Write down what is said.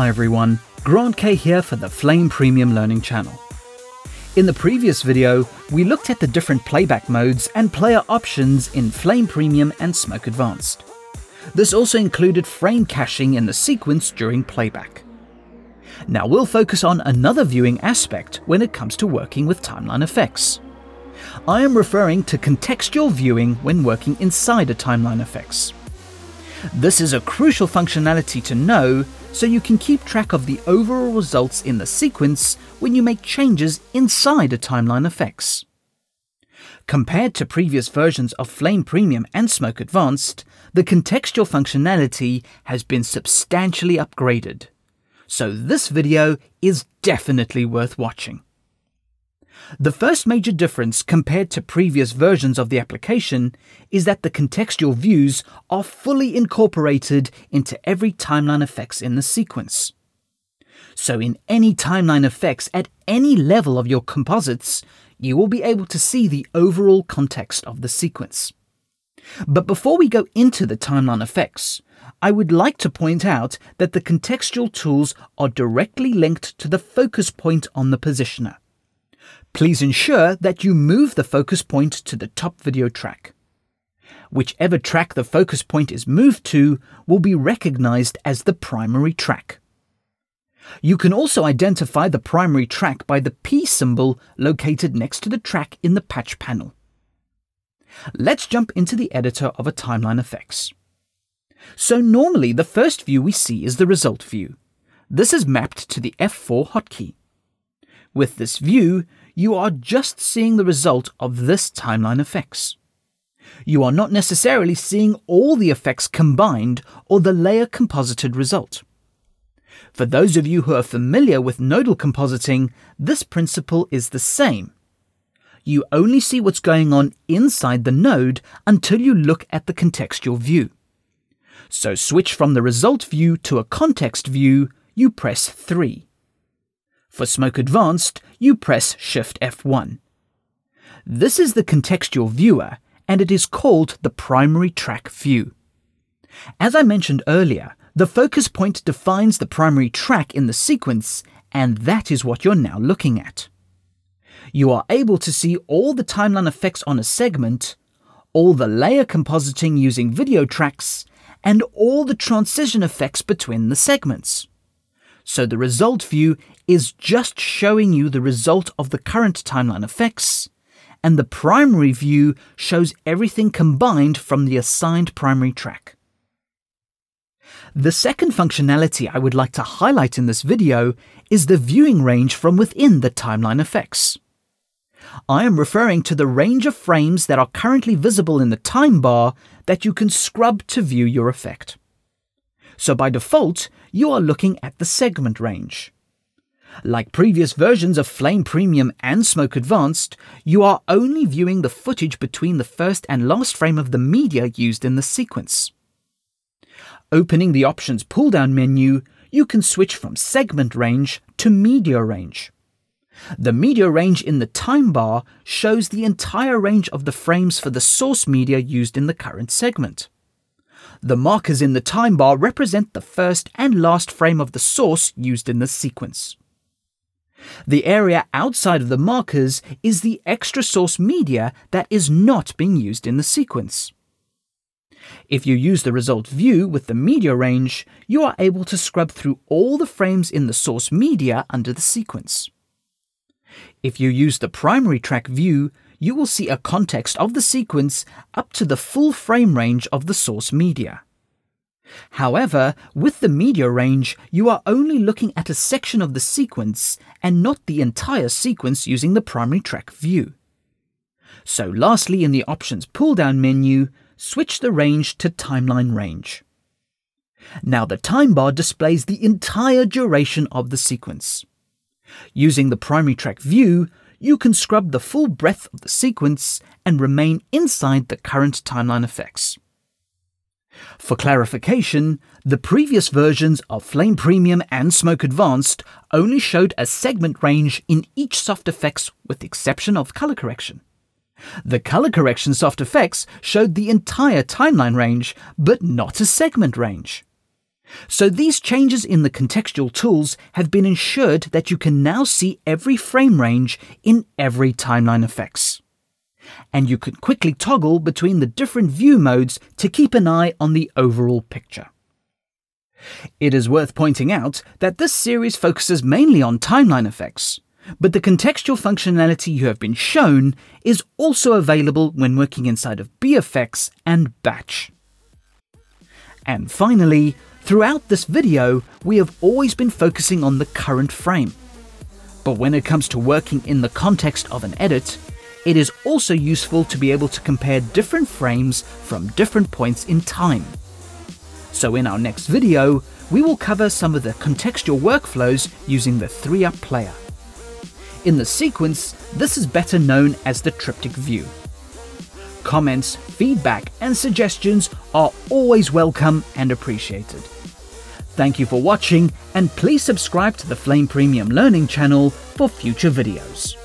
Hi everyone, Grant Kay here for the Flame Premium Learning channel. In the previous video, we looked at the different playback modes and player options in Flame Premium and Smoke Advanced. This also included frame caching in the sequence during playback. Now we'll focus on another viewing aspect when it comes to working with timeline effects. I am referring to contextual viewing when working inside a timeline effects. This is a crucial functionality to know so you can keep track of the overall results in the sequence when you make changes inside a timeline effects. Compared to previous versions of Flame Premium and Smoke Advanced, the contextual functionality has been substantially upgraded. So this video is definitely worth watching. The first major difference compared to previous versions of the application is that the contextual views are fully incorporated into every timeline effects in the sequence. So in any timeline effects at any level of your composites, you will be able to see the overall context of the sequence. But before we go into the timeline effects, I would like to point out that the contextual tools are directly linked to the focus point on the positioner. Please ensure that you move the focus point to the top video track. Whichever track the focus point is moved to will be recognized as the primary track. You can also identify the primary track by the P symbol located next to the track in the patch panel. Let's jump into the editor of a timeline effects. So normally the first view we see is the result view. This is mapped to the F4 hotkey. With this view, you are just seeing the result of this timeline effects. You are not necessarily seeing all the effects combined or the layer composited result. For those of you who are familiar with nodal compositing, this principle is the same. You only see what's going on inside the node until you look at the contextual view. So switch from the result view to a context view, you press 3. For Smoke Advanced, you press Shift F1. This is the contextual viewer, and it is called the primary track view. As I mentioned earlier, the focus point defines the primary track in the sequence, and that is what you're now looking at. You are able to see all the timeline effects on a segment, all the layer compositing using video tracks, and all the transition effects between the segments. So the result view is just showing you the result of the current timeline effects, and the primary view shows everything combined from the assigned primary track. The second functionality I would like to highlight in this video is the viewing range from within the timeline effects. I am referring to the range of frames that are currently visible in the time bar that you can scrub to view your effect so by default, you are looking at the segment range. Like previous versions of Flame Premium and Smoke Advanced, you are only viewing the footage between the first and last frame of the media used in the sequence. Opening the Options pull-down menu, you can switch from Segment Range to Media Range. The media range in the time bar shows the entire range of the frames for the source media used in the current segment. The markers in the time bar represent the first and last frame of the source used in the sequence. The area outside of the markers is the extra source media that is not being used in the sequence. If you use the result view with the media range, you are able to scrub through all the frames in the source media under the sequence. If you use the primary track view, you will see a context of the sequence up to the full frame range of the source media. However, with the media range, you are only looking at a section of the sequence and not the entire sequence using the primary track view. So lastly, in the Options pull-down menu, switch the range to Timeline Range. Now the time bar displays the entire duration of the sequence. Using the primary track view, you can scrub the full breadth of the sequence and remain inside the current timeline effects. For clarification, the previous versions of Flame Premium and Smoke Advanced only showed a segment range in each soft effects with the exception of color correction. The color correction soft effects showed the entire timeline range, but not a segment range. So these changes in the contextual tools have been ensured that you can now see every frame range in every timeline effects. And you can quickly toggle between the different view modes to keep an eye on the overall picture. It is worth pointing out that this series focuses mainly on timeline effects, but the contextual functionality you have been shown is also available when working inside of BFX and Batch. And finally, throughout this video, we have always been focusing on the current frame. But when it comes to working in the context of an edit, it is also useful to be able to compare different frames from different points in time. So in our next video, we will cover some of the contextual workflows using the 3up player. In the sequence, this is better known as the triptych view. Comments, feedback, and suggestions are always welcome and appreciated. Thank you for watching, and please subscribe to the Flame Premium Learning channel for future videos.